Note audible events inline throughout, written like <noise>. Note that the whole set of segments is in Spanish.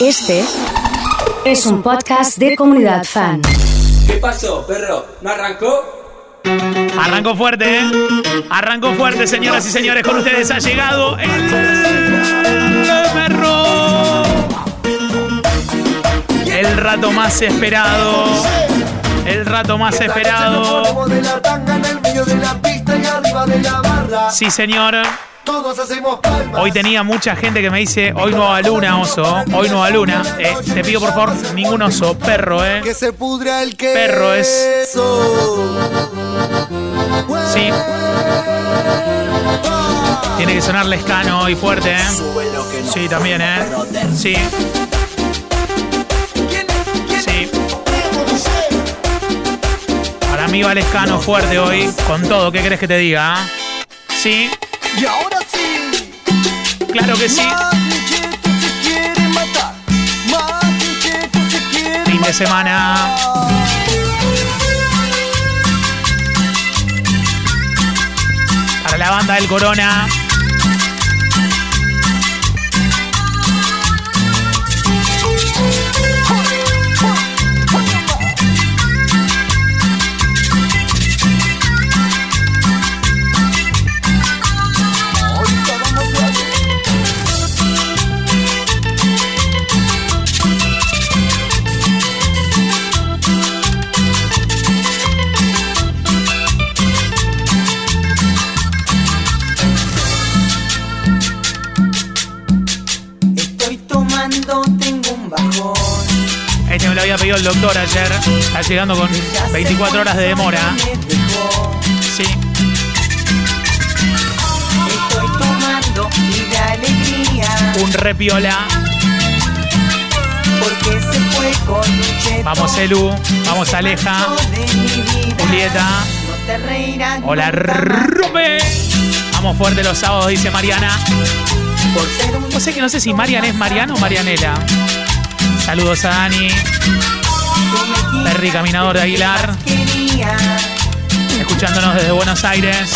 Este es un podcast de comunidad fan. ¿Qué pasó, perro? ¿No arrancó? Arrancó fuerte, ¿eh? Arrancó fuerte, señoras y señores. Con ustedes ha llegado el perro. El rato más esperado. El rato más esperado. Sí, señor. Todos hacemos palmas. Hoy tenía mucha gente que me dice, hoy nueva luna, oso. Hoy nueva luna. Eh, te pido por favor, ningún oso, perro, ¿eh? Que se pudra el queso. Perro es. Sí. Tiene que sonar Lescano hoy fuerte, ¿eh? Sí, también, ¿eh? Sí. Sí. Para mí va Lescano fuerte hoy, con todo. ¿Qué crees que te diga? Sí, Y ahora sí. claro que sí. Fin de semana. Para la banda del Corona. Había pedido el doctor ayer. Está llegando con 24 horas de demora. Sí. Estoy tomando y de alegría. Un repiola. Porque se fue con. Vamos, Elu. Vamos, Aleja. Julieta. Hola, Rupe. Vamos fuerte los sábados, dice Mariana. No sé que no sé si Marian es Mariano o Marianela. Saludos a Dani. Perry Caminador de Aguilar. Escuchándonos desde Buenos Aires.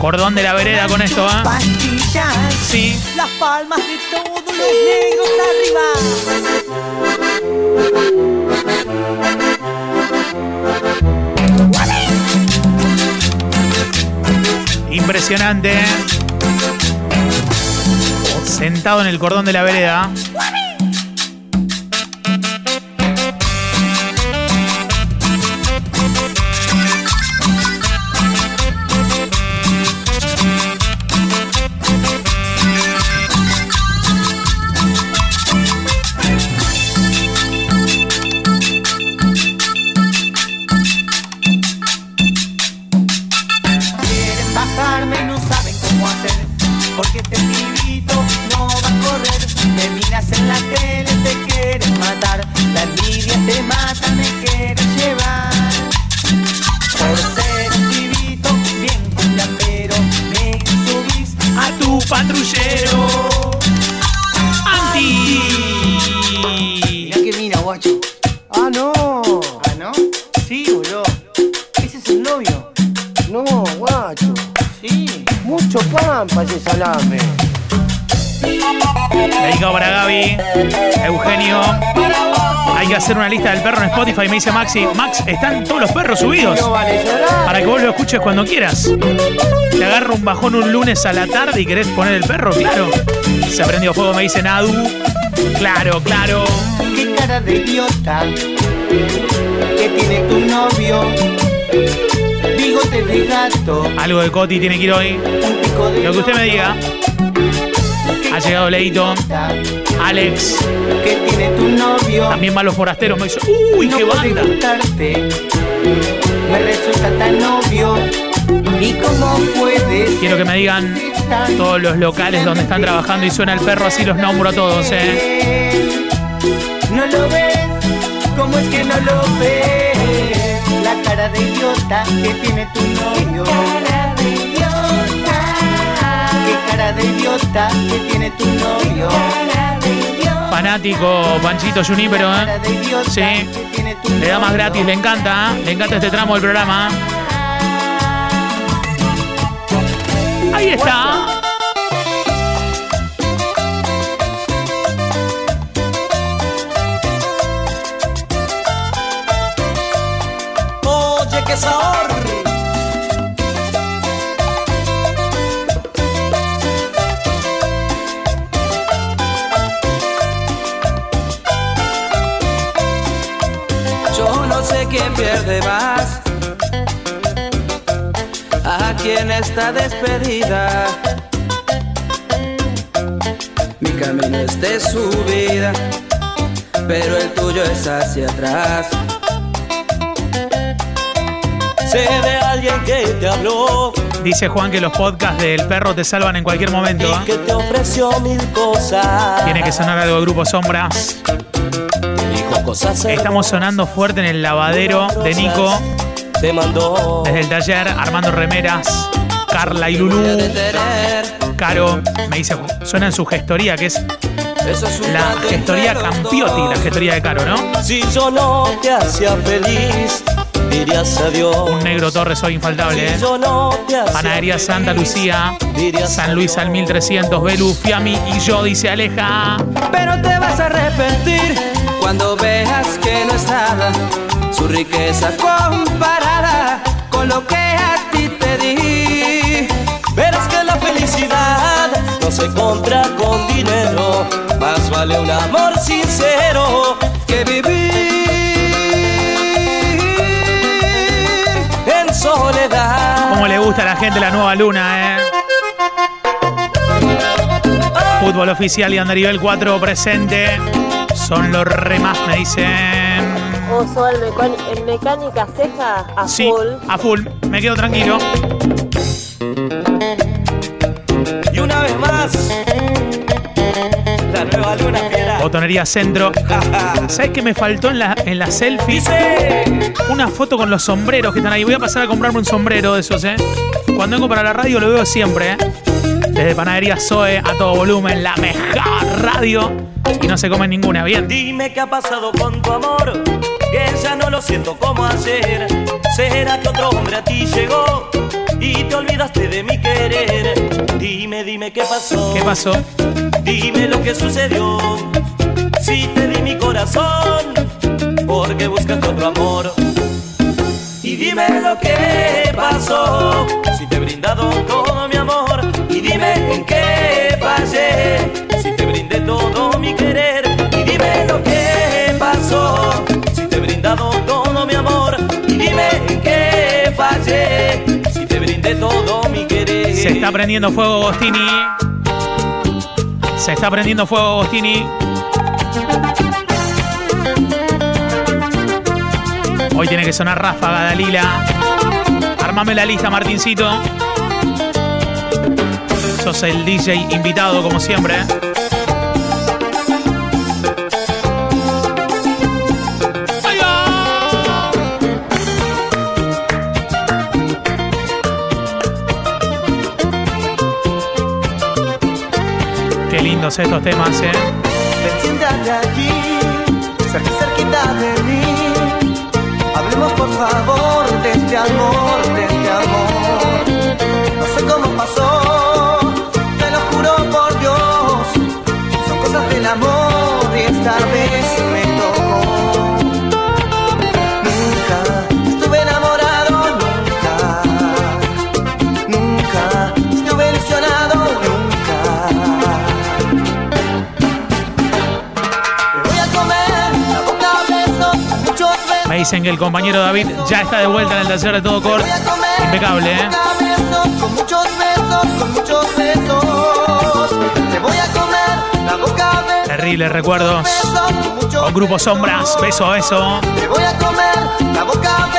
Cordón de la vereda con esto, ¿ah? Pastillas. Sí. Las palmas de todos los negros arriba. Impresionante. Sentado en el cordón de la vereda. Hacer una lista del perro en Spotify. Me dice Maxi. Max, están todos los perros subidos. Para que vos lo escuches cuando quieras. Te agarra un bajón un lunes a la tarde y querés poner el perro, claro. Se prendió fuego, me dice Nadu. Claro, claro. Qué cara de idiota que tiene tu novio. Bigote de gato, Algo de Coti tiene que ir hoy. Lo que usted me diga. Ha llegado Leito, Alex. que tiene tu novio. También van los forasteros. Me dice, uy, no qué banda. Me resulta tan obvio. ¿Y cómo puedes? Quiero que me digan todos los locales donde están trabajando y suena el perro, así los nombro a todos, eh. No lo ves, ¿cómo es que no lo ves? La cara de idiota que tiene tu novio de idiota que tiene tu novio. Fanático Panchito Junípero, ¿eh? Sí. Le da más gratis, le encanta, ¿eh? le encanta este tramo del programa. Ahí está. que es ahora. Pierde más. Aquí en esta despedida, mi camino es de subida, pero el tuyo es hacia atrás. Sé de alguien que te habló Dice Juan que los podcasts del perro te salvan en cualquier momento. ¿eh? que te ofreció mil cosas. Tiene que sonar algo de Grupo Sombras. Estamos sonando fuerte en el lavadero de Nico. Te mandó. Desde el taller, armando remeras. Carla y Lulú. Caro me dice, suena en su gestoría, que es eso es un la gestoría Campiotti, la gestoría de Caro, ¿no? Si yo no te hacía feliz, dirías adiós. Un negro Torres hoy infaltable, ¿eh? Si yo no te hacía Panadería Santa Lucía, San Luis al adiós. 1300, Belu, Fiami y yo, dice Aleja. Pero te vas a arrepentir cuando veas que no es nada su riqueza comparada con lo que a ti te di. Verás que la felicidad no se compra con dinero, más vale un amor sincero Que vivir en soledad. Cómo le gusta a la gente la nueva luna, ¿eh? Fútbol oficial y Andarivel 4 presente. Son los remas, me dicen. Oso, el, mecán- el mecánica ceja a Sí, full. a full. Me quedo tranquilo. Y una vez más, la nueva luna fiera. Botonería Centro. <laughs> ¿Sabes qué me faltó en la, en la selfie? Dice, Una foto con los sombreros que están ahí. Voy a pasar a comprarme un sombrero de esos, ¿eh? Cuando vengo para la radio lo veo siempre, ¿eh? Desde Panadería Zoe a todo volumen, la mejor radio. Y no se come ninguna, bien. dime qué ha pasado con tu amor, que ya no lo siento como ayer. ¿Será que otro hombre a ti llegó y te olvidaste de mi querer? Dime, dime qué pasó. ¿Qué pasó? Dime lo que sucedió. Si te di mi corazón, porque buscaste otro amor. Y dime lo que pasó. Si te he brindado todo mi amor. Y dime en qué fallé. Se está prendiendo fuego Agostini. Se está prendiendo fuego Agostini. Hoy tiene que sonar Ráfaga, Dalila. Armame la lista, Martincito. Sos el DJ invitado, como siempre. Lindos estos temas, ¿eh? Ven, siéntate aquí, cerca, cerquita de mí. Hablemos por favor de este amor, de este amor. No sé cómo pasó, te lo juro por Dios. Son cosas del amor y esta vez me tocó. Dicen que el compañero David ya está de vuelta en el taller de todo cor. Te voy a comer Impecable, ¿eh? con muchos besos, con muchos besos. Te voy a comer la boca. Terribles recuerdos. con Grupo Sombras, beso a beso. Te voy a comer la boca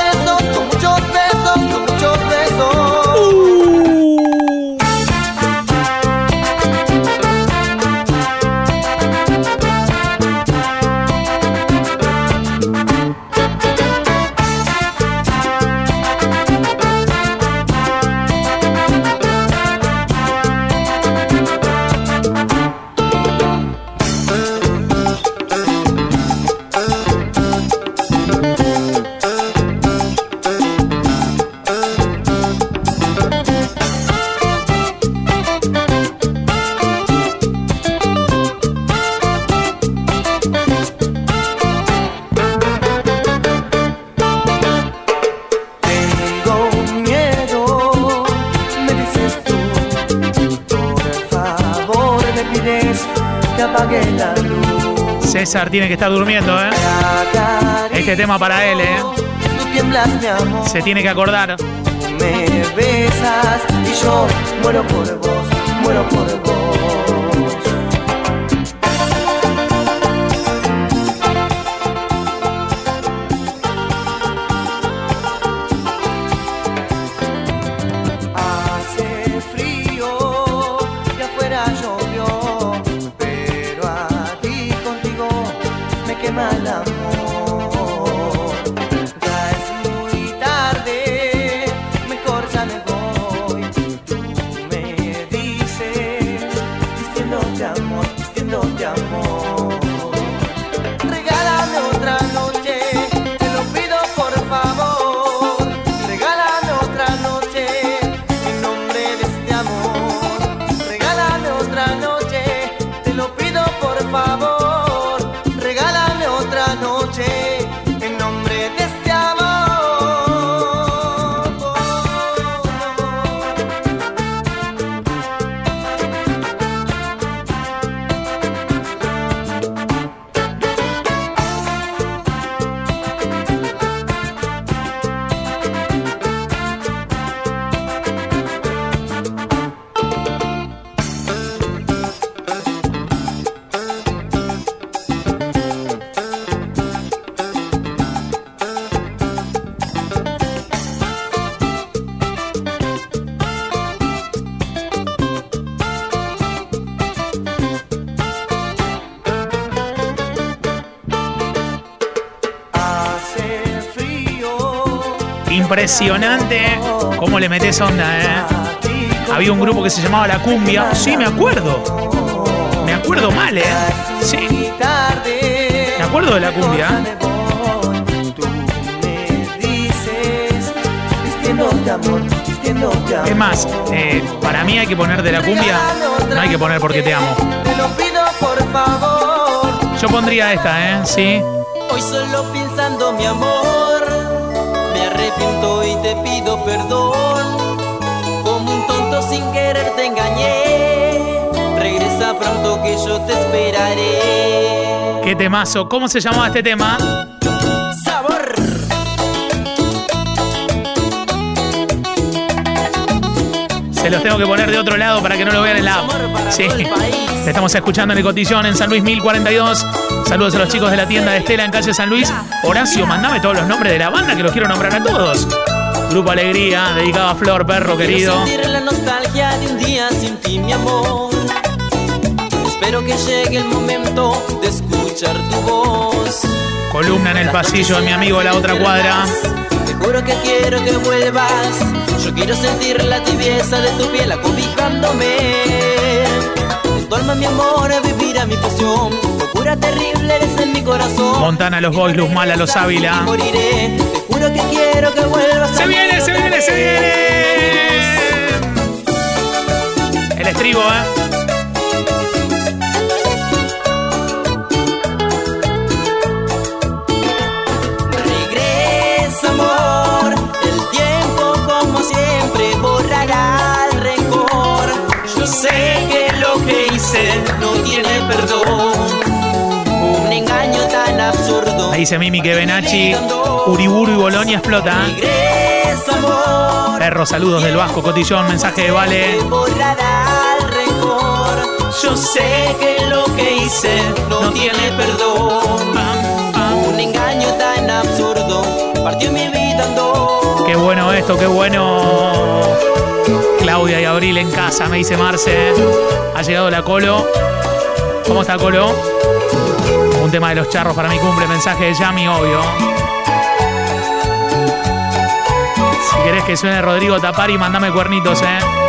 César tiene que estar durmiendo, ¿eh? Este tema para él, ¿eh? Se tiene que acordar. Me besas y yo muero por vos, muero por vos. Impresionante cómo le metes onda, ¿eh? Había un grupo que se llamaba La Cumbia. Sí, me acuerdo. Me acuerdo mal, ¿eh? Sí, me acuerdo de La Cumbia. Es más, eh, para mí hay que poner de La Cumbia, no hay que poner porque te amo. Yo pondría esta, ¿eh? Sí. Hoy solo pensando mi amor, arrepiento y te pido perdón. Como un tonto sin querer te engañé. Regresa pronto que yo te esperaré. Qué temazo. ¿Cómo se llamaba este tema? Sabor. Se los tengo que poner de otro lado para que no lo vean en la app. Sí. Te estamos escuchando en el Cotillón en San Luis 1042. Saludos a los chicos de la tienda de Estela en calle San Luis. Horacio, mandame todos los nombres de la banda que los quiero nombrar a todos. Grupo Alegría, dedicado a Flor, perro querido. Quiero sentir la nostalgia de un día sin ti, mi amor. Espero que llegue el momento de escuchar tu voz. Columna en el pasillo de mi amigo La Otra Cuadra. Te juro que quiero que vuelvas. Yo quiero sentir la tibieza de tu piel acobijándome. Tu alma, mi amor, vivirá mi pasión. Locura terrible eres en mi corazón. Montana, los Boys, Luz Mala, los Ávila. Moriré. Te juro que quiero que vuelvas. Se viene, se viene, se viene. El estribo, ¿eh? Regresa, amor. El tiempo, como siempre, borrará el rencor. Yo sé que lo que hice no tiene perdón. Dice Mimi que Benachi, Uriburu y Bolonia explota. Perro, saludos del Vasco, Cotillón, mensaje de Vale. Yo sé que lo que hice no tiene perdón. Un engaño tan absurdo partió mi vida en. Qué bueno esto, qué bueno. Claudia y Abril en casa, me dice Marce. Ha llegado la Colo. ¿Cómo está Colo? Un tema de los charros para mi cumple, mensaje de Yami, obvio. Si querés que suene Rodrigo Tapari, mandame cuernitos, eh.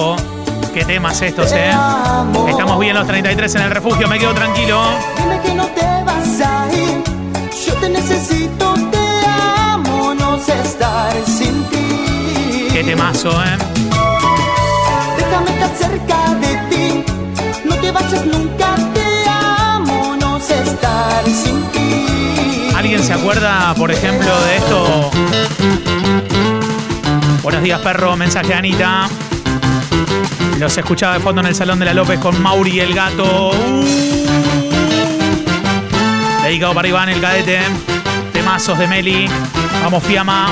Tojo. Qué temas estos, eh. Estamos bien los 33 en el refugio, me quedo tranquilo. Dime que no te vas a ir. Yo te necesito, te amo, no sé estar sin ti. Qué temazo, eh. Déjame estar cerca de ti. No te vayas nunca, te amo, no sé estar sin ti. ¿Alguien se acuerda, por ejemplo, de esto? Buenos días, perro. Mensaje de Anita. Los escuchaba de fondo en el Salón de la López con Mauri el gato. Uh. Dedicado para Iván, el cadete. Temazos de Meli. Vamos, Fiamma.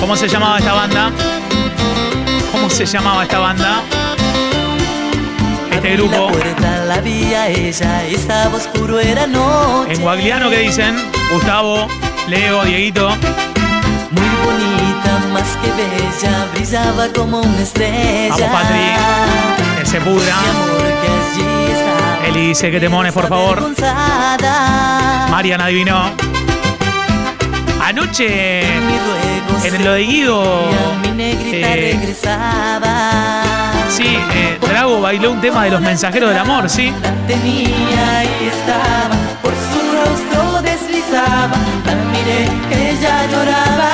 ¿Cómo se llamaba esta banda? ¿Cómo se llamaba esta banda? Este grupo. En Guagliano, ¿qué dicen? Gustavo, Leo, Dieguito. Muy bonita, más que bella, brillaba como una estrella. Vamos, Patri. Que se pudra. Eli dice que te mones, por favor. Mariana adivinó. Anoche, en lo de Guido, eh, sí, eh, Drago bailó un tema de los mensajeros del amor, ¿sí? La tenía y estaba, por su rostro deslizaba. La miré, ella lloraba.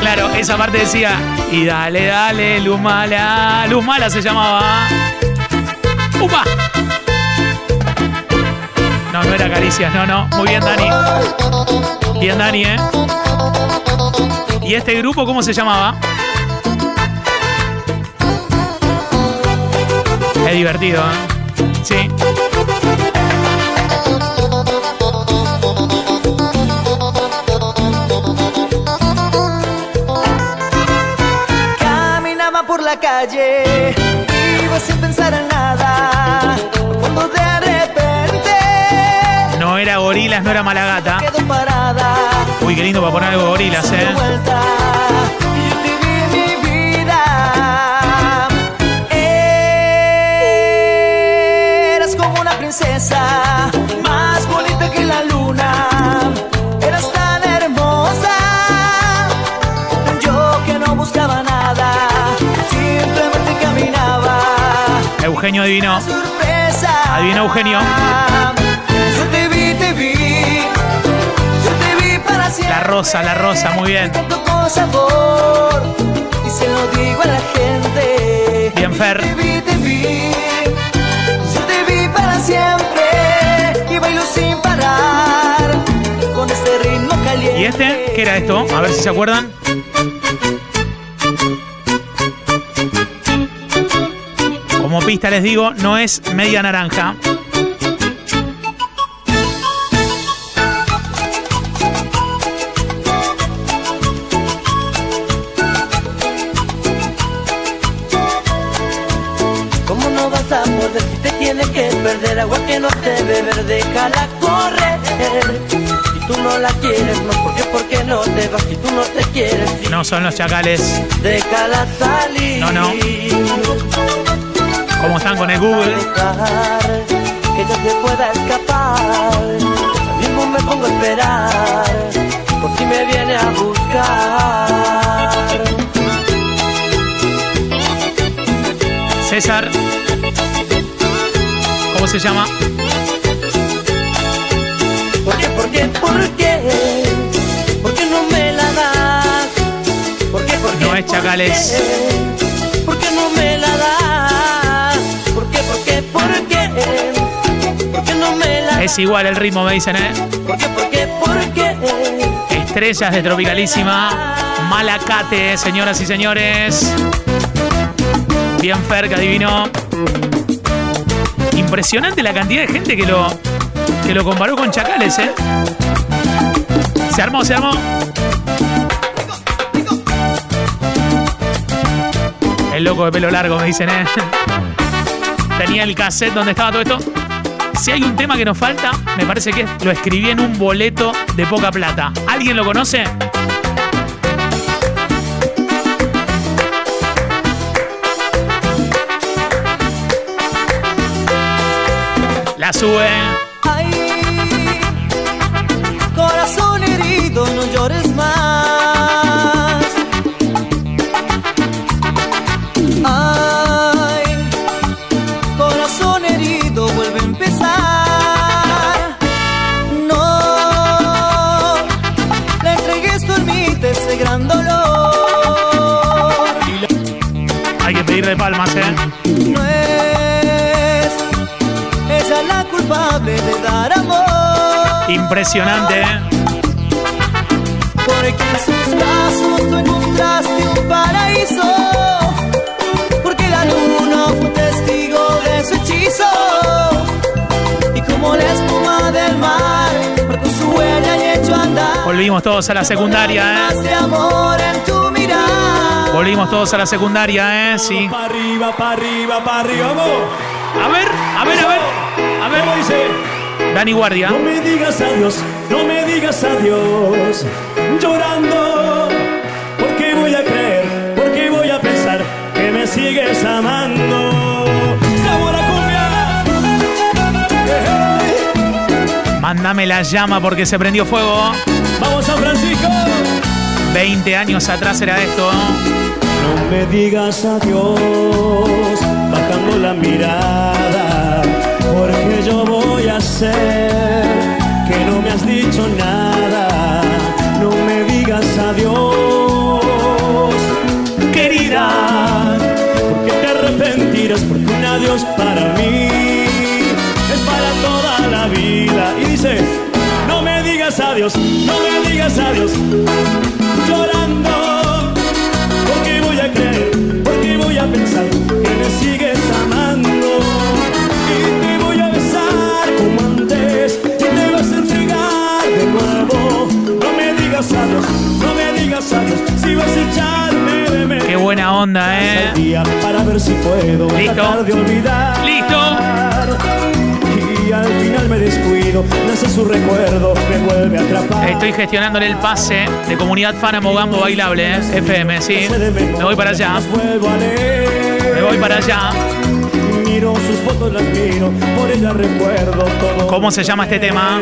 Claro, esa parte decía, y dale, dale, Luz Mala. Luz Mala se llamaba. ¡Upa! No, no era caricias, no, no. Muy bien, Dani. Bien, Dani, ¿eh? ¿Y este grupo cómo se llamaba? Es divertido, ¿eh? Sí. Caminaba por la calle, iba sin pensar en nada. Gorilas, no era quedó parada. Uy, qué lindo para poner algo gorilas, ¿eh? princesa, más bonita que la luna. Eras tan hermosa, yo que no buscaba nada, simplemente caminaba. Eugenio adivinó. Sorpresa. Adivina, Eugenio. Rosa, la rosa, muy bien. Tanto con sabor. Y se lo digo a la gente. Bien, Fer. Te vi, te vi. Yo te vi para siempre. Y bailo sin parar. Con este ritmo caliente. ¿Y este? ¿Qué era esto? A ver si se acuerdan. Como pista les digo, no es media naranja. Poder si te tienes que perder agua que no te beber? Déjala correr. Si tú no la quieres, no, ¿por qué? ¿Por qué no te vas? Si tú no te quieres, si No son los chacales. déjala salir. No, no. ¿Cómo están con el Google? Dejar que ella se pueda escapar. Mismo me pongo a esperar. Por si me viene a buscar. César. ¿Cómo se llama? ¿Por qué? ¿Por qué? ¿Por qué? ¿Por qué no me la das? ¿Por qué? ¿Por qué? No es ¿Por Chacales. ¿Por qué no me la das? ¿Por qué? ¿Por qué? ¿Por qué? ¿Por qué no me la das? Es igual el ritmo, me dicen, ¿eh? ¿Por qué? ¿Por qué? ¿Por qué? Estrellas de Tropicalísima. Malacate, señoras y señores. Bien Fer, que adivinó. Impresionante la cantidad de gente que lo, que lo comparó con Chacales, ¿eh? Se armó, se armó. El loco de pelo largo, me dicen, ¿eh? Tenía el cassette donde estaba todo esto. Si hay un tema que nos falta, me parece que lo escribí en un boleto de poca plata. ¿Alguien lo conoce? La sube. Ay, corazón herido, no llores Impresionante, ¿eh? Porque en sus brazos tú encontraste un paraíso. Porque la luna fue testigo de su hechizo. Y como la espuma del mar, marcó su huella y hecho andar. Volvimos todos a la secundaria, ¿eh? amor en tu mirada. Volvimos todos a la secundaria, ¿eh? Sí. Pa' arriba, pa' arriba, pa' arriba, vamos. A ver, a ver, a ver. A ver. ¿Cómo dice? Dani Guardia. No me digas adiós, no me digas adiós, llorando, porque voy a creer, porque voy a pensar que me sigues amando. ¡Sabor a cumbia! ¡Eh, Mándame la llama porque se prendió fuego. ¡Vamos San Francisco! 20 años atrás era esto. No me digas adiós, bajando la mirada, yo voy a hacer que no me has dicho nada. No me digas adiós, querida, porque te arrepentirás, porque un adiós para mí es para toda la vida. Y dice, no me digas adiós, no me digas adiós, llorando. Porque voy a creer, porque voy a pensar que me sigues Qué buena onda, ¿eh? al día Para ver si puedo Listo. de olvidar Listo. Y al final me descuido Nace su recuerdo, me vuelve a atrapar Estoy gestionándole el pase de comunidad fan a Mogambo Bailable, ¿eh? FM, sí. Me voy para allá. Me voy para allá. Miro sus fotos, las miro, por ella recuerdo todo. ¿Cómo se llama este tema?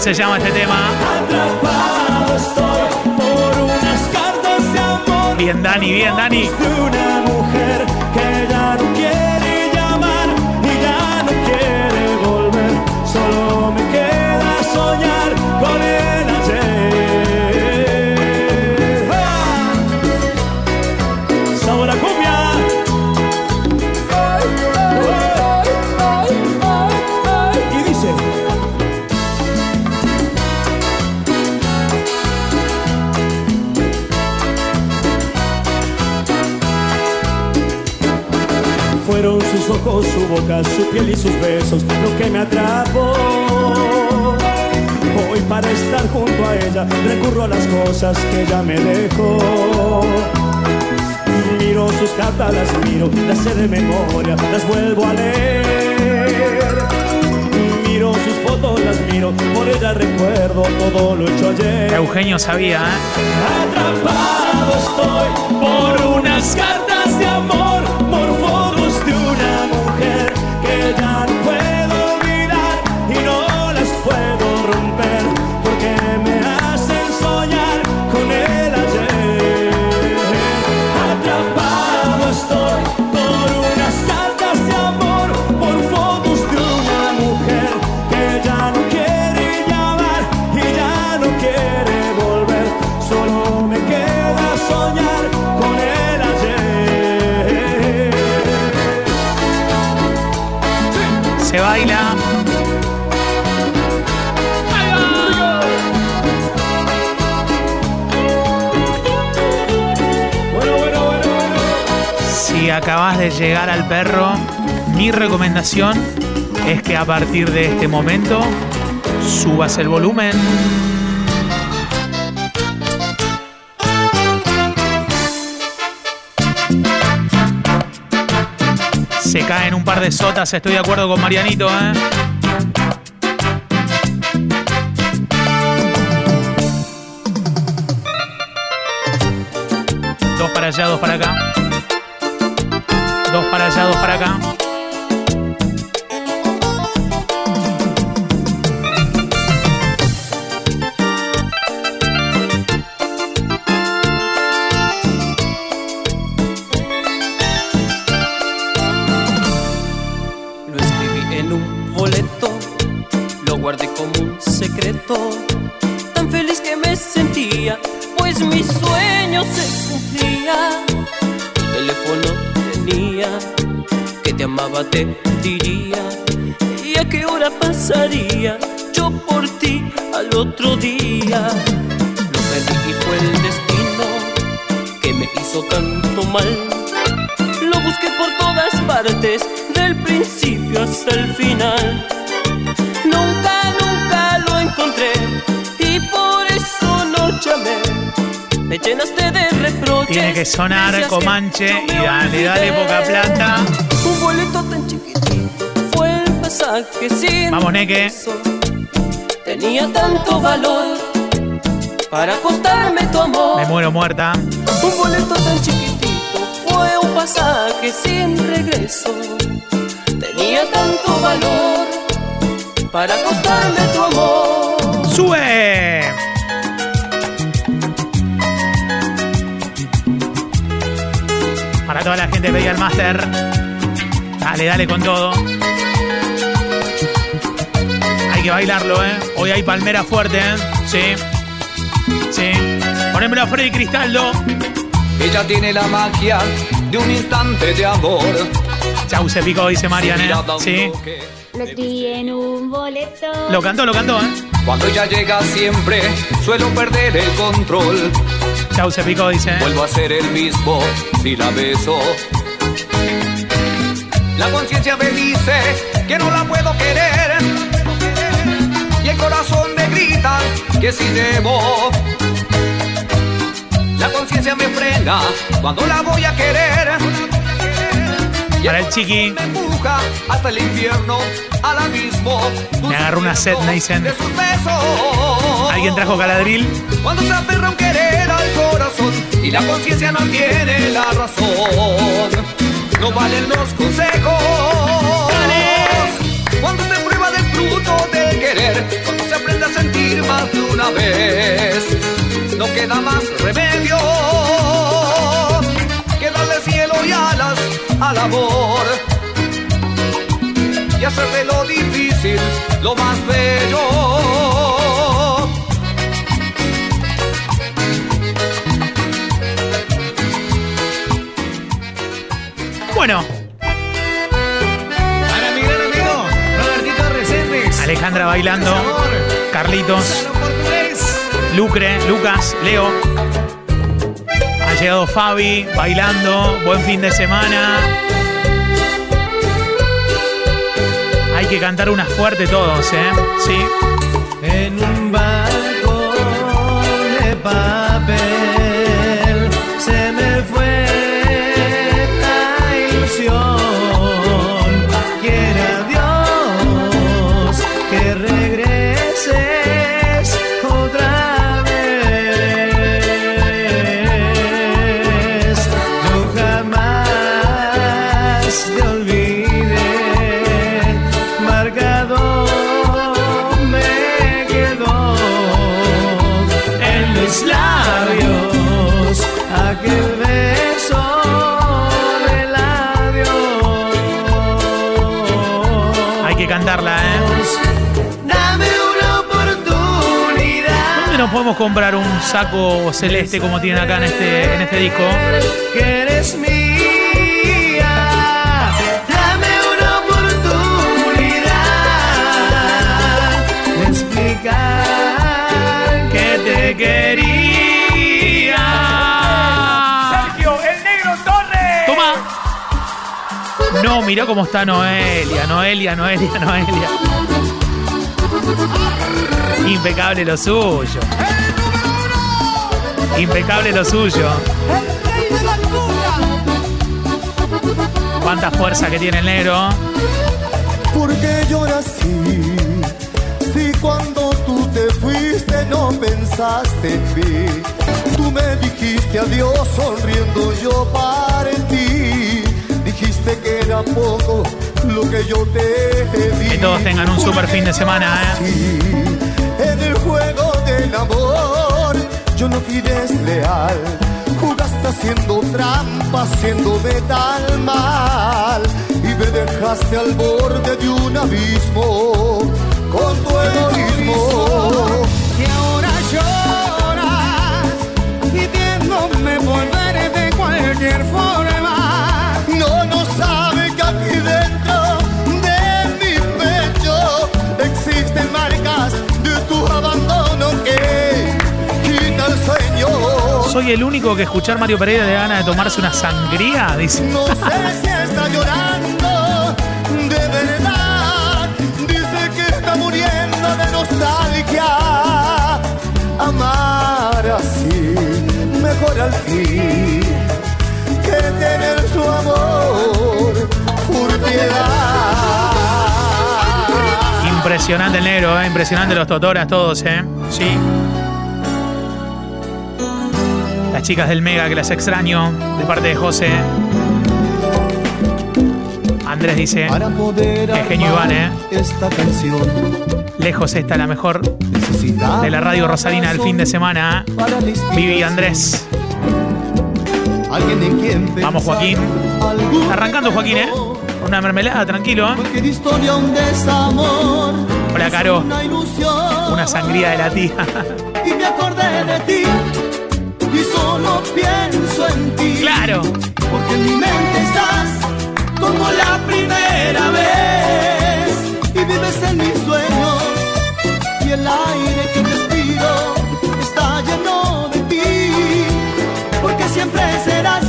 Se llama este tema? Atrapado estoy por unas cartas de amor. Bien, Dani, bien, Dani. Fueron sus ojos, su boca, su piel y sus besos lo que me atrapó. Hoy para estar junto a ella recurro a las cosas que ella me dejó. Miro sus cartas, las miro, las sé de memoria, las vuelvo a leer. Miro sus fotos, las miro, por ella recuerdo todo lo hecho ayer. Eugenio sabía, ¿eh? Atrapado estoy por unas cartas de amor, que acabas de llegar al perro, mi recomendación es que a partir de este momento subas el volumen. Se caen un par de sotas, estoy de acuerdo con Marianito, ¿eh? Dos para allá, dos para acá. Dos para allá, dos para acá. Amaba, te diría. ¿Y a qué hora pasaría yo por ti al otro día? Lo perdí y fue el destino que me hizo tanto mal. Lo busqué por todas partes, del principio hasta el final. Nunca, nunca lo encontré y por eso no llamé. Me llenaste de reproches. Tiene que sonar que Comanche yo y dale, dale, poca plata. Un boleto tan chiquitito fue el pasaje sin Vamos, Neque. Tenía tanto valor para costarme tu amor. Me muero muerta. Un boleto tan chiquitito fue un pasaje sin regreso. Tenía tanto valor para costarme tu amor. ¡Sube! Para toda la gente de Veía el Master. Dale, dale con todo. Hay que bailarlo, ¿eh? Hoy hay palmera fuerte, ¿eh? Sí. Sí. Ponémelo a Freddy Cristaldo. Ella tiene la magia de un instante de amor. Chau, se picó, dice Marian, ¿eh? Sí. Lo escribí en un boleto. Lo cantó, lo cantó, ¿eh? Cuando ella llega siempre suelo perder el control. Chau, se picó, dice. Vuelvo a ser el mismo si la beso. La conciencia me dice que no la puedo querer. Y el corazón me grita que si debo. La conciencia me frena cuando la voy a querer. Y Para el chiqui. me empuja hasta el infierno, al abismo. Me agarró una sed, besos. ¿Alguien trajo caladril? Cuando se aferra un querer corazón y la conciencia no tiene la razón, no valen los consejos. Cuando se prueba del fruto del querer, cuando se aprende a sentir más de una vez, no queda más remedio que darle cielo y alas al amor y hacer de lo difícil lo más bello. Bueno, Para mi gran amigo Robertito Reséndez. Alejandra bailando. Carlitos. Lucre, Lucas, Leo. Ha llegado Fabi bailando. Buen fin de semana. Hay que cantar una fuerte todos, ¿eh? Sí. Nos podemos comprar un saco celeste como tienen acá en este, en este disco? que eres mía. Dame una oportunidad de explicar Que te quería. Sergio, el negro Torres. Toma. No, mirá cómo está Noelia, Noelia, Noelia, Noelia. Impecable lo suyo. Impecable lo suyo. Cuánta fuerza que tiene el negro. Porque lloras así. Si cuando tú te fuiste no pensaste en mí. Tú me dijiste adiós sonriendo yo para ti. Dijiste que era poco lo que yo te di. Que todos tengan un super fin de semana, ¿eh? El amor yo no fui desleal. Jugaste haciendo trampa, haciéndome tan mal. Y me dejaste al borde de un abismo con tu egoísmo. Y ahora lloras pidiéndome volver de cualquier forma. No, no sabe que aquí dentro de mi pecho existen marcas de tu abandono que. Soy el único que escuchar Mario Pereira le da ganas de tomarse una sangría, dice. No sé si está llorando de verdad. Dice que está muriendo de nostalgia. Amar así, mejor al fin que tener su amor por piedad. Impresionante el negro, ¿eh? impresionante los totoras todos, ¿eh? Sí. Las chicas del Mega que las extraño, de parte de José. Andrés dice, Para poder Qué genio Iván, ¿eh? esta canción lejos está la mejor de la radio Rosalina del fin de semana. ¿eh? Vivi Andrés. Alguien en quien Vamos, Joaquín. Arrancando, Joaquín, ¿eh? Una mermelada, tranquilo. ¿eh? Hola, Caro. Una sangría de la tía. <laughs> Y me acordé de ti. Y solo pienso en ti. claro. Porque en mi mente estás como la primera vez. Y vives en mis sueños. Y el aire que respiro está lleno de ti. Porque siempre serás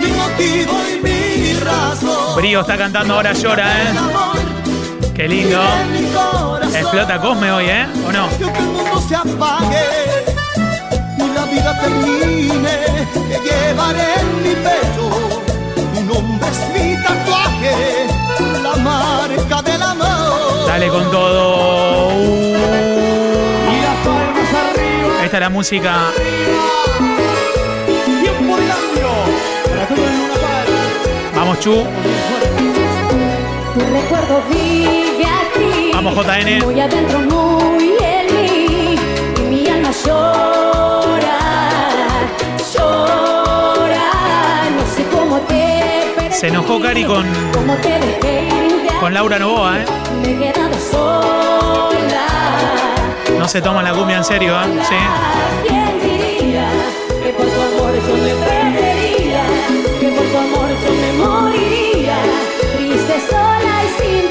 mi motivo y mi razón. Brío está cantando ahora llora, ¿eh? Qué lindo. Explota Cosme hoy, ¿eh? ¿O no? Que el mundo se apague y la vida termine. Te llevaré en mi pecho. Tu nombre es mi tatuaje, la marca del amor. Dale con todo. Uh. Y las palmas arriba. Esta es la música. Tiempo de cambio. Para todo en una par. Vamos, Chu. Tu recuerdo vive aquí. Vamos, JN. Muy adentro, Se enojó Cari con, con Laura Novoa, ¿eh? No se toma la cumbia en serio, ¿eh? Sí. Que por tu amor yo me moriría. Triste, sola y sin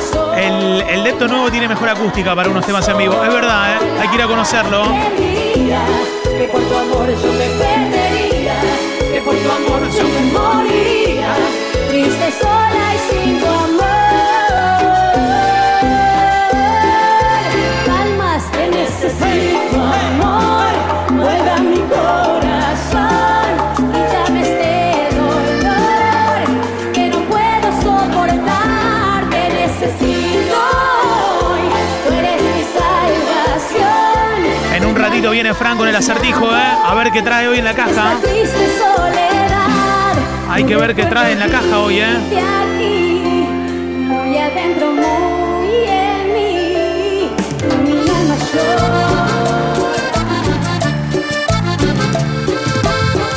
sola. El, el Depto nuevo tiene mejor acústica para unos temas en vivo. Es verdad, ¿eh? Hay que ir a conocerlo. ¿Quién diría que por tu amor yo me perdería, que por tu amor yo me moriría, viene Frank con el acertijo, ¿eh? A ver qué trae hoy en la caja. Hay que ver qué trae en la caja hoy, ¿eh?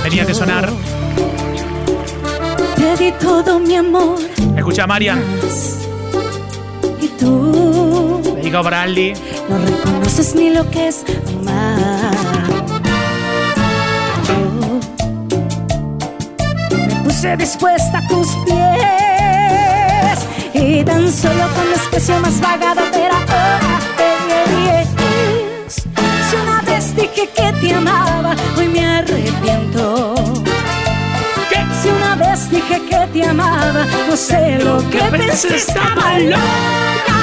Tenía que sonar. Te di todo mi amor Escucha, Marian. No reconoces ni lo que es amar. Yo me puse dispuesta a tus pies y tan solo con desprecio más vagado pero ahora te. Si una vez dije que te amaba, hoy me arrepiento. Si una vez dije que te amaba, no sé lo que pensé, estaba loca.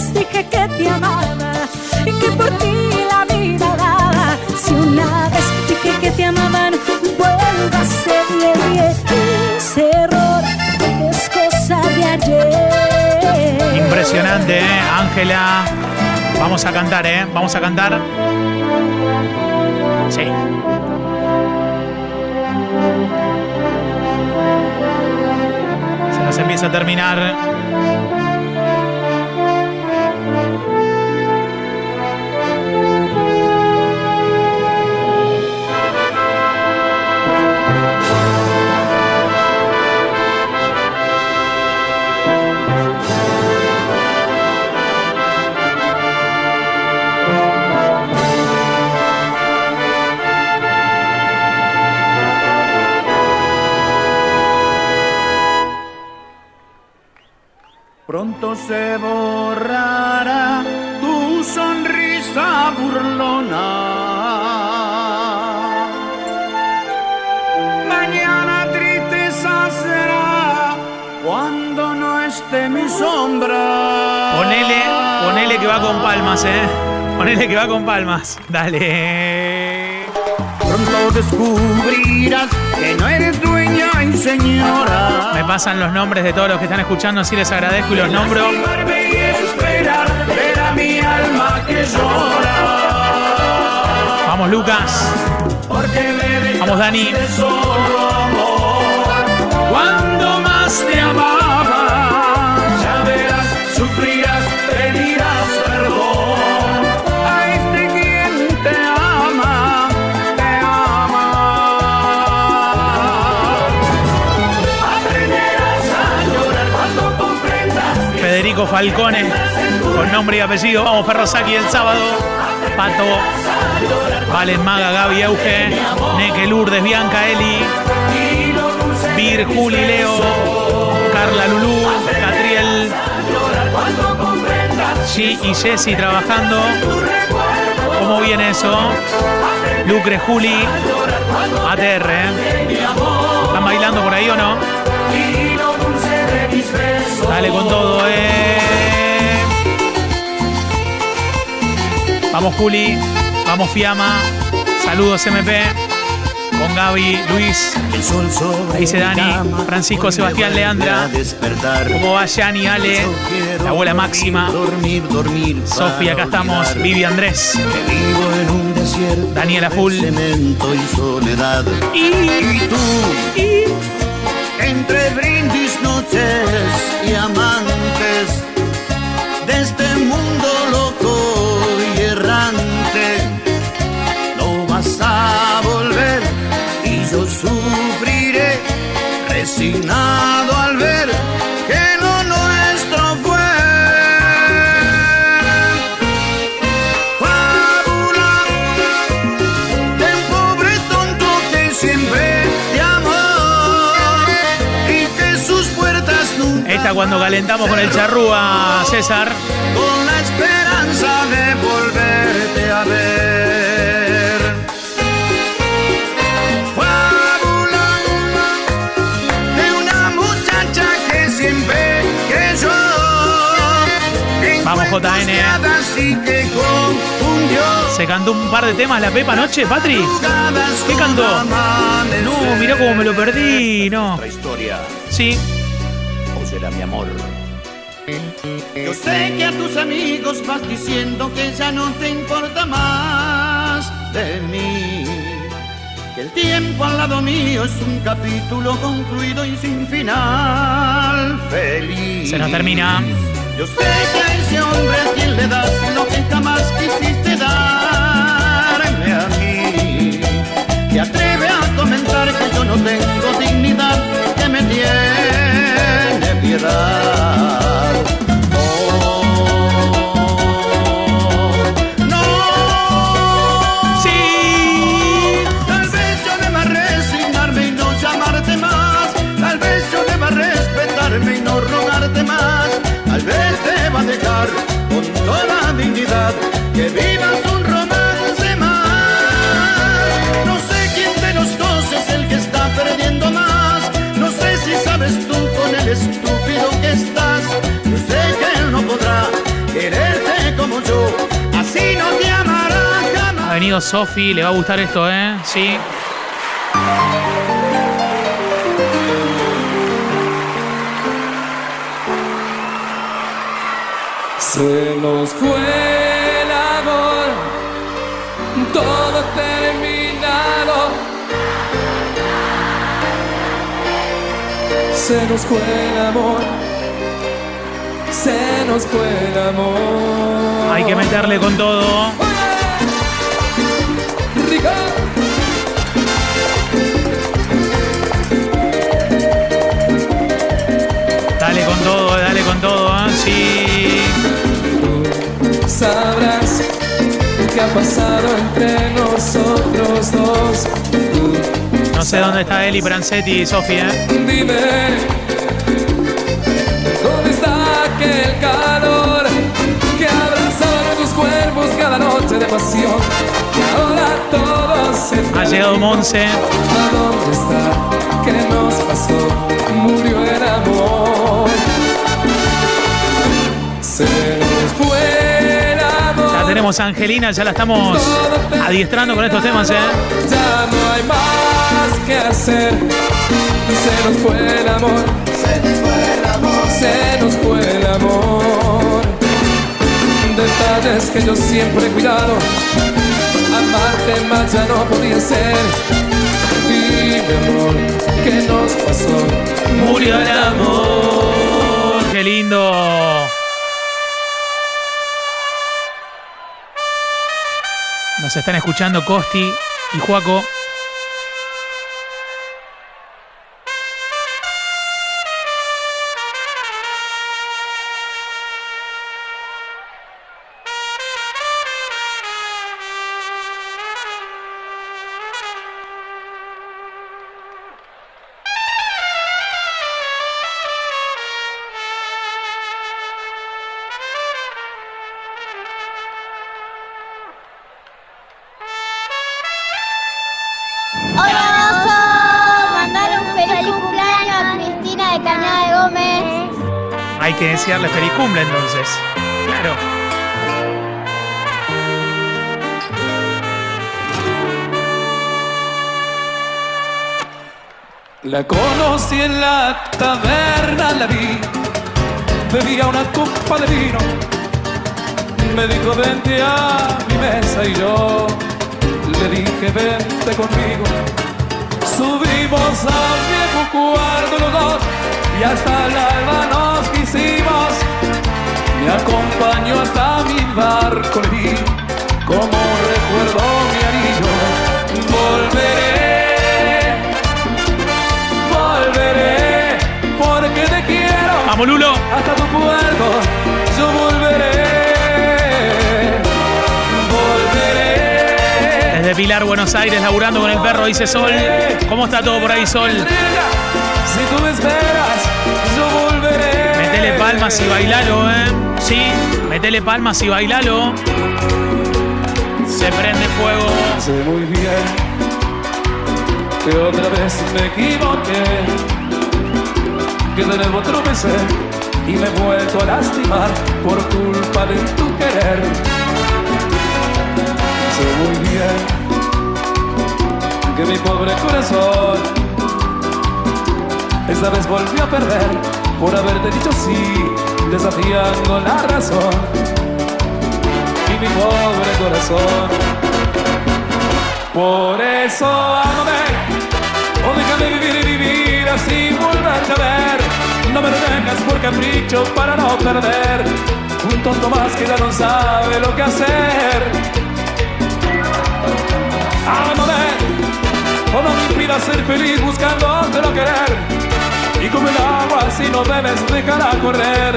Dije que te amaba y que por ti la vida daba. Si una vez dije que te amaba, no vuelva a ser ese error es cosa de ayer. Impresionante, ¿eh? Ángela. Vamos a cantar, ¿eh? Vamos a cantar. Sí. Se nos empieza a terminar. Se borrará tu sonrisa burlona. Mañana tristeza será cuando no esté mi sombra. Ponele, ponele que va con palmas, ¿eh? Ponele que va con palmas. Dale. Pronto descubrirás que no eres dueña y señora. Me pasan los nombres de todos los que están escuchando, así les agradezco y los nombro. Y esperar, ver a mi alma que llora. Vamos, Lucas. Porque me dejaste Vamos, Dani. Cuando más te amaba, Federico Falcone, con nombre y apellido. Vamos, Ferrosaki el sábado. Pato, Valen Maga, Gaby Euge, Neke Lourdes, Bianca Eli, Vir, Juli, Leo, Carla Lulú, Catriel, G y Jessy trabajando. ¿Cómo viene eso? Lucre, Juli, ATR. ¿eh? ¿Están bailando por ahí o no? Dale con todo, eh. Vamos, Juli. Vamos, Fiamma. Saludos, MP. Con Gaby, Luis. el sol Ahí dice Dani, Francisco, Sebastián, Leandra. despertar. ¿Cómo va Yani, Ale? La abuela Máxima. Dormir, dormir. Sofía, acá estamos. Vivi Andrés. Que vivo en un desierto. Daniela Full. Cemento y soledad. Y, tú, entre noches y amantes de este mundo loco y errante, no vas a volver y yo sufriré resignado cuando calentamos con el charrúa, César. con la esperanza de volverte a ver. Fábula de una muchacha que siempre en Vamos, JN. que Se cantó un par de temas la Pepa anoche, Patri. ¿Qué cantó? No, mirá cómo me lo perdí. No. Historia Sí. Será mi amor. Yo sé que a tus amigos vas diciendo que ya no te importa más. de mí. Que el tiempo al lado mío es un capítulo concluido y sin final feliz. Se nos termina. Yo sé que a ese hombre a quien le das lo que jamás quisiste darme a mí. Te atreve a comentar que yo no tengo dignidad, que me tiene piedad. Ha venido Sofi, le va a gustar esto, ¿eh? Sí. Se nos fue el amor, todo terminado. Se nos fue el amor, se nos fue el amor. Hay que meterle con todo. Sí. Sabrás qué ha pasado entre nosotros dos. No sé dónde está Eli Brancetti y Sofi, ¿eh? Dime, ¿dónde está aquel calor que abrazaba nuestros cuerpos cada noche de pasión? Ahora todo se Ha llegado Monse. ¿A dónde está? ¿Qué nos pasó? Murió el amor. Se nos fue el amor. La tenemos a Angelina, ya la estamos adiestrando con estos temas, ¿eh? Ya no hay más que hacer. Se nos fue el amor. Se nos fue el amor. Se nos fue el amor. Detalles que yo siempre he cuidado. Amarte más ya no podía ser. Dime amor, ¿qué nos pasó? Murió el amor. Qué lindo. Nos están escuchando Costi y Juaco. De Gómez. Hay que desearle feliz cumple entonces. Claro. La conocí en la taberna, la vi, bebía una copa de vino. Me dijo vente a mi mesa y yo le dije vente conmigo. Subimos al viejo cuarto los dos y hasta el alba nos quisimos. Me acompañó hasta mi barco, vi como recuerdo mi anillo. Volveré volveré porque te quiero. Vamos, Lulo. Hasta tu puerto yo volveré. Volveré. Desde Pilar, Buenos Aires, laburando con el perro, dice Sol. ¿Cómo está todo por ahí, Sol? Si tú me esperas, yo volveré. Metele palmas y bailalo, ¿eh? Sí, metele palmas y bailalo. Se prende fuego. Sé muy bien que otra vez me equivoqué, que de nuevo tropecé y me he vuelto a lastimar por culpa de tu querer. Sé muy bien que mi pobre corazón esta vez volvió a perder por haberte dicho sí, desafiando la razón. Y mi pobre corazón Por eso ámame, o déjame vivir y vivir así volverte a ver. No me detengas por capricho para no perder. Un tonto más que ya no sabe lo que hacer. Ámame, o no me impidas ser feliz buscando no querer. Y como el agua, si no bebes, déjala correr.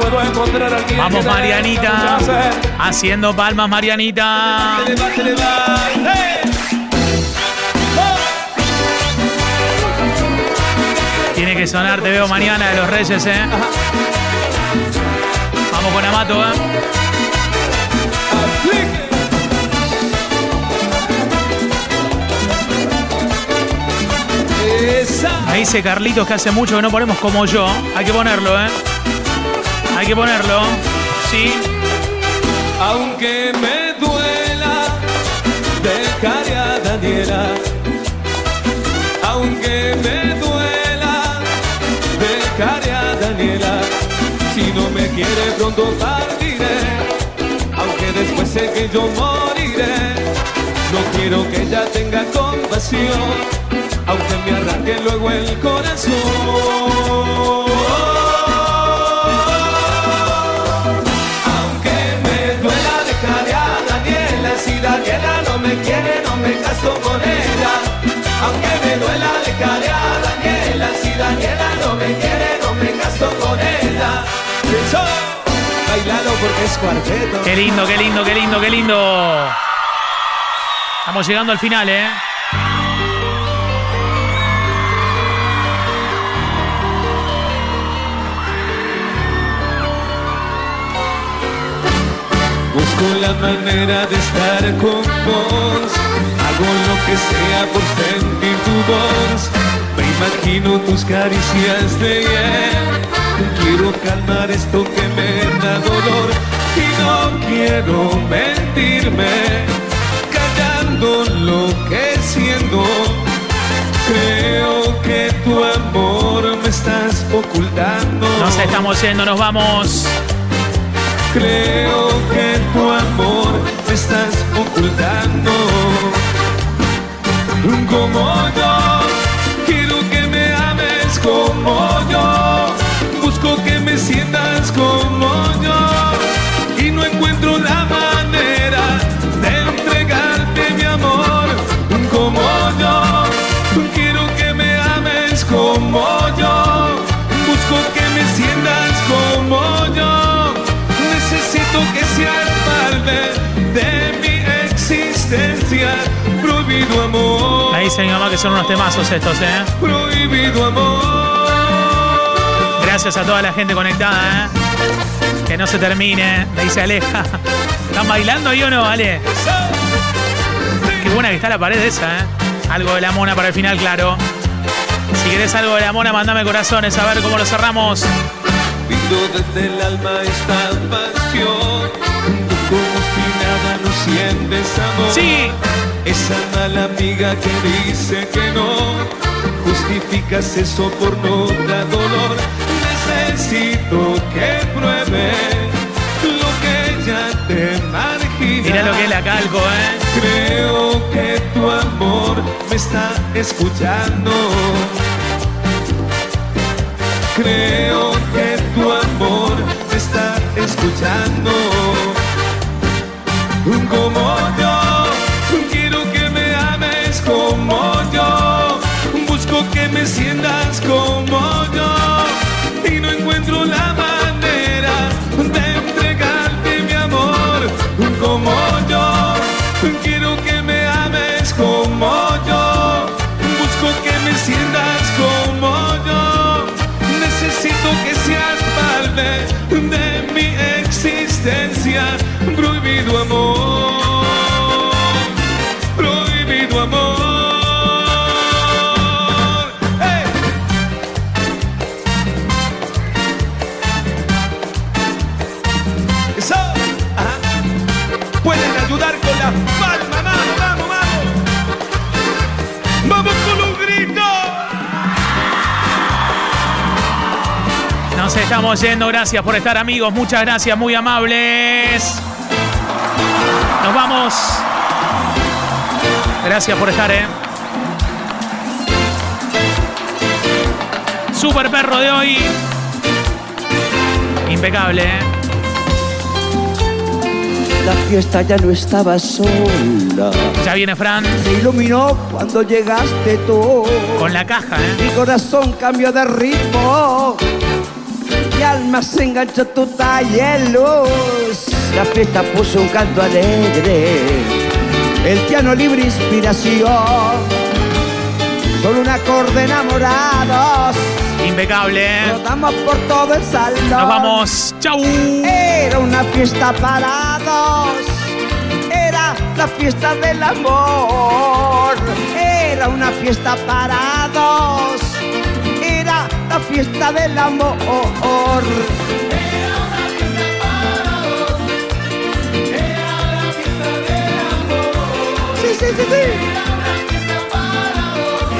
Puedo encontrar a alguien Vamos, que Marianita. Haciendo palmas, Marianita. ¡Hey! Tiene que sonar, te veo mañana de los Reyes, ¿eh? Vamos con Amato, ¿eh? Me dice Carlitos que hace mucho que no ponemos como yo. Hay que ponerlo, ¿eh? Hay que ponerlo. Sí. Aunque me duela, dejaré a Daniela. Aunque me duela, dejaré Daniela. Si no me quiere pronto partiré, aunque después sé que yo moriré. No quiero que ella tenga compasión, aunque me arranque luego el corazón. Aunque me duela dejaré a Daniela Si Daniela no me quiere no me caso con ella Aunque me duela dejaré a Daniela Si Daniela no me quiere no me caso con ella Eso, bailalo porque es cuarteto Qué lindo, qué lindo, qué lindo, qué lindo. Estamos llegando al final, ¿eh? Busco la manera de estar con vos. Hago lo que sea por sentir tu voz. Me imagino tus caricias de hiel. Quiero calmar esto que me da dolor. Y no quiero mentirme. Que siento. Creo que tu amor me estás ocultando. Nos estamos yendo, nos vamos. Creo que tu amor me estás ocultando. Como yo, Necesito que seas parte de mi existencia. Prohibido amor. Mi mamá que son unos temazos estos, ¿eh? Prohibido amor. Gracias a toda la gente conectada, ¿eh? Que no se termine, me dice Aleja. ¿Están bailando ahí o no, Ale? Qué buena que está la pared esa, ¿eh? Algo de la mona para el final, claro. Si querés algo de la mona, mandame corazones a ver cómo lo cerramos. Desde el alma esta pasión. Como si nada no sientes amor. Sí. Esa mala amiga que dice que no. Justificas eso por no dar dolor. Necesito que pruebe lo que ya te margina. Mirá lo que es la calco, ¿eh? Creo que tu amor me está escuchando. Creo que tu amor me está escuchando. Como yo, quiero que me ames como yo. Busco que me sientas como yo. Y no encuentro la manera parte estamos yendo, gracias por estar amigos, muchas gracias, muy amables. Nos vamos. Gracias por estar, eh. Super perro de hoy. Impecable, eh. La fiesta ya no estaba sola. Ya viene Fran. Se iluminó cuando llegaste tú. Con la caja, ¿eh? Mi corazón cambió de ritmo. Mi alma se enganchó a tu luz. La fiesta puso un canto alegre. El piano libre inspiración. Solo un acorde enamorados. Impecable, ¿eh? Rodamos por todo el salón. Nos vamos. Chau. Era una fiesta para dos. Era la fiesta del amor. Era una fiesta para dos. Era la fiesta del amor. Sí, sí, sí, sí.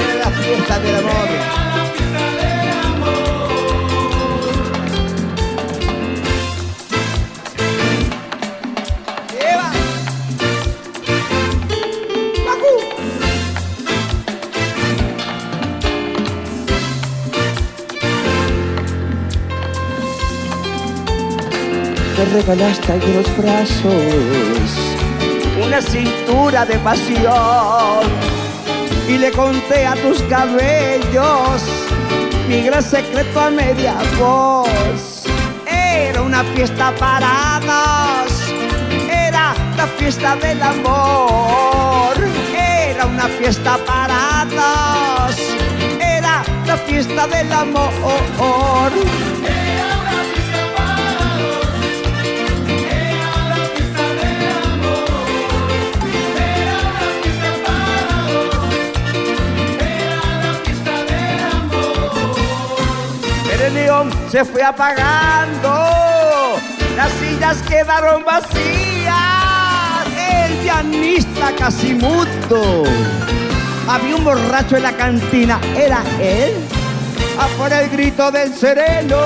Era la fiesta del amor. Me regalaste algunos brazos, una cintura de pasión y le conté a tus cabellos mi gran secreto a media voz. Era una fiesta para era la fiesta del amor. Era una fiesta para era la fiesta del amor. Se fue apagando, las sillas quedaron vacías, el pianista casi mudo. Había un borracho en la cantina, ¿era él? Afuera el grito del sereno,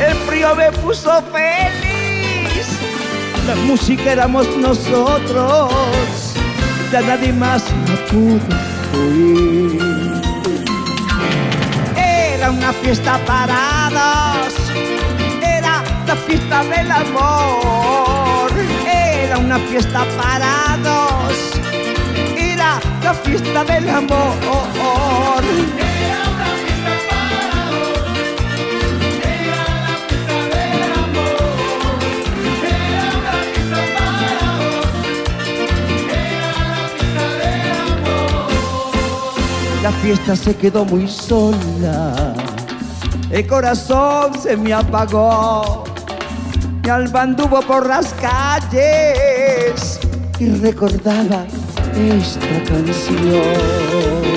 el frío me puso feliz. La música éramos nosotros, ya nadie más la pudo oír. Una fiesta para dos, era la fiesta del amor. Era una fiesta para dos, era la fiesta del amor. La fiesta se quedó muy sola, el corazón se me apagó. Mi alma anduvo por las calles y recordaba esta canción.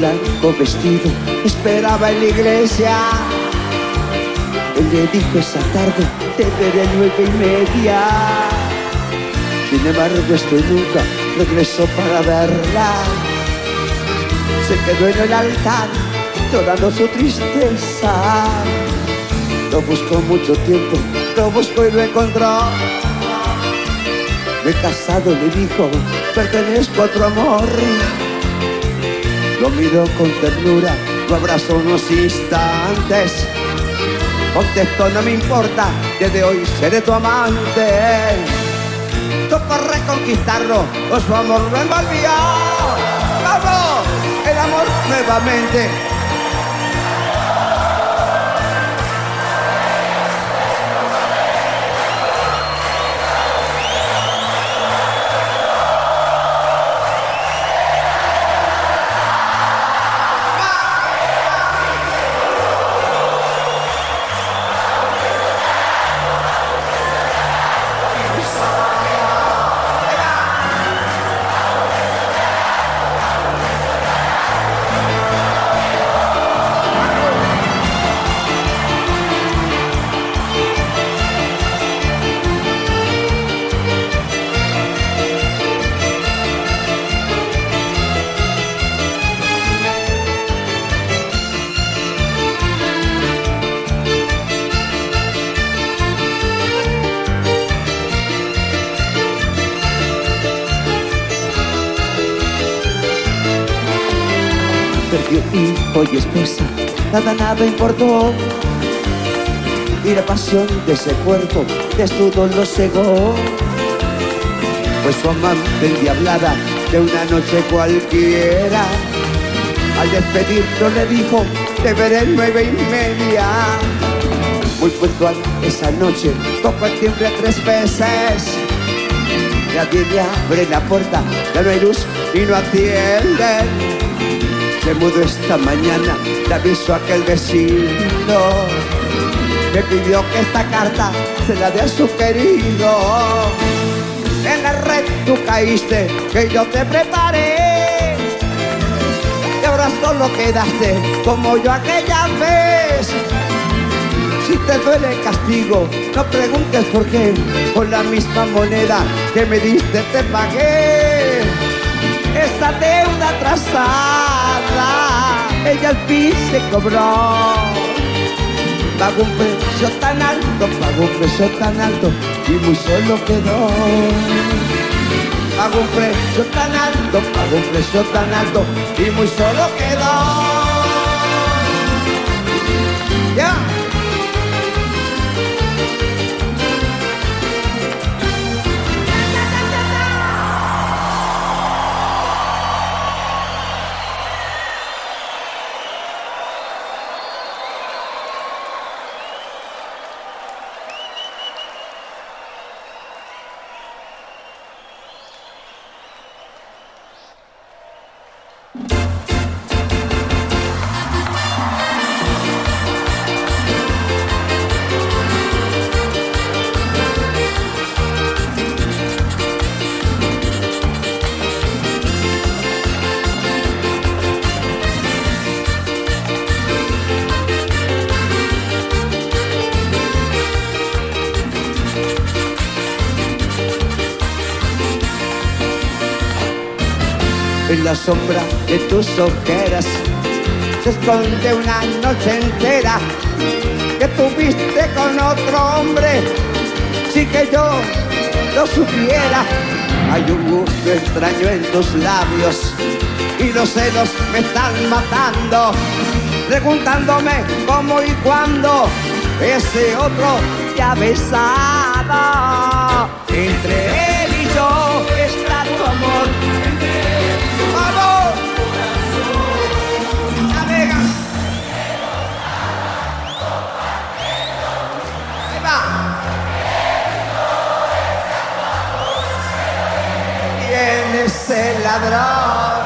Blanco vestido esperaba en la iglesia. Él le dijo esa tarde, te veré nueve y media. Sin embargo, este nunca regresó para verla. Se quedó en el altar llorando su tristeza. Lo buscó mucho tiempo, lo buscó y lo encontró. Me he casado, le dijo, pertenezco a otro amor. Lo miró con ternura, lo abrazó unos instantes. Contestó, no me importa, desde hoy seré tu amante. Tocó reconquistarlo, o su amor lo envolvió. ¡Vamos! El amor nuevamente. Nada, nada importó. Y la pasión de ese cuerpo desnudo lo cegó. Pues su amante endiablada de una noche cualquiera, al despedirlo le dijo, te veré nueve y media. Muy puntual esa noche, tocó el timbre tres veces. Nadie le abre la puerta, ya no hay luz y no atienden. Se mudó esta mañana, le avisó a aquel vecino. Me pidió que esta carta se la dé a su querido. En la red tú caíste, que yo te preparé. Y ahora solo quedaste como yo aquella vez. Si te duele el castigo, no preguntes por qué. Con la misma moneda que me diste te pagué. Esta deuda atrasada, ella al fin se cobró. Pagó un precio tan alto, pagó un precio tan alto y muy solo quedó. Pagó un precio tan alto, pagó un precio tan alto y muy solo quedó. Sombra de tus ojeras se esconde una noche entera que tuviste con otro hombre. Si que yo lo supiera, hay un gusto extraño en tus labios y los celos me están matando, preguntándome cómo y cuándo ese otro te ha besado. Entre ese ladrón.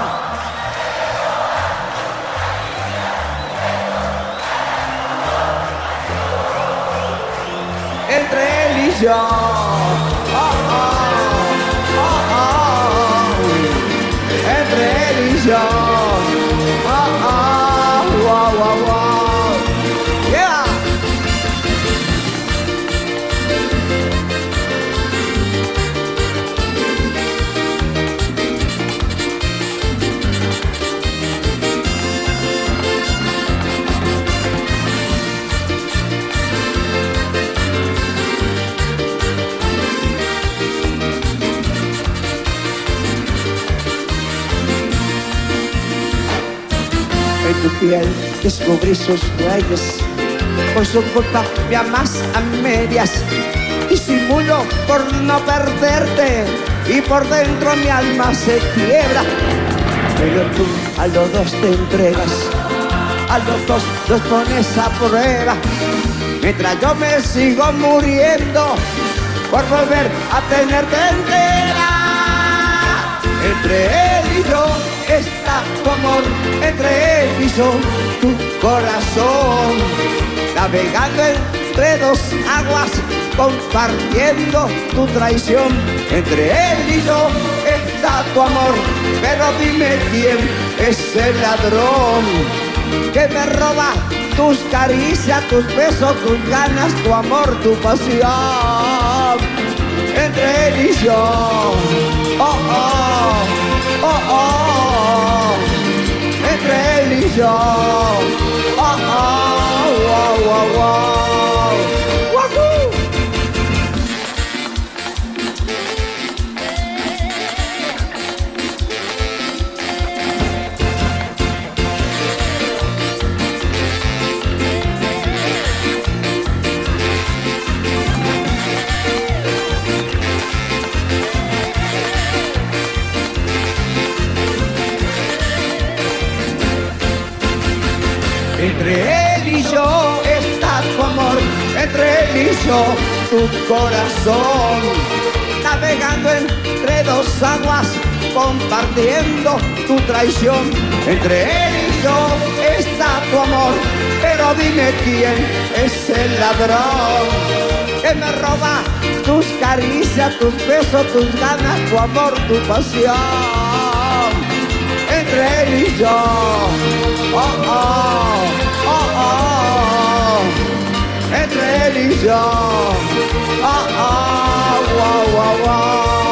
Entre él y yo. Oh, oh, oh, Entre él y yo. Piel, descubrí sus huellas. Por su culpa me amas a medias. Disimulo por no perderte y por dentro mi alma se quiebra. Pero tú a los dos te entregas, a los dos los pones a prueba. Mientras yo me sigo muriendo por volver a tenerte entera. Entre él y yo tu amor, entre él y yo tu corazón. Navegando entre dos aguas, compartiendo tu traición. Entre él y yo está tu amor, pero dime quién es el ladrón que me roba tus caricias, tus besos, tus ganas, tu amor, tu pasión. Entre él y yo, oh oh, oh oh, entre él y yo, oh oh, tu corazón. Navegando entre dos aguas, compartiendo tu traición. Entre él y yo está tu amor, pero dime quién es el ladrón que me roba tus caricias, tus besos, tus ganas, tu amor, tu pasión. Entre él y yo. gens. Ah ah, wah wah wah.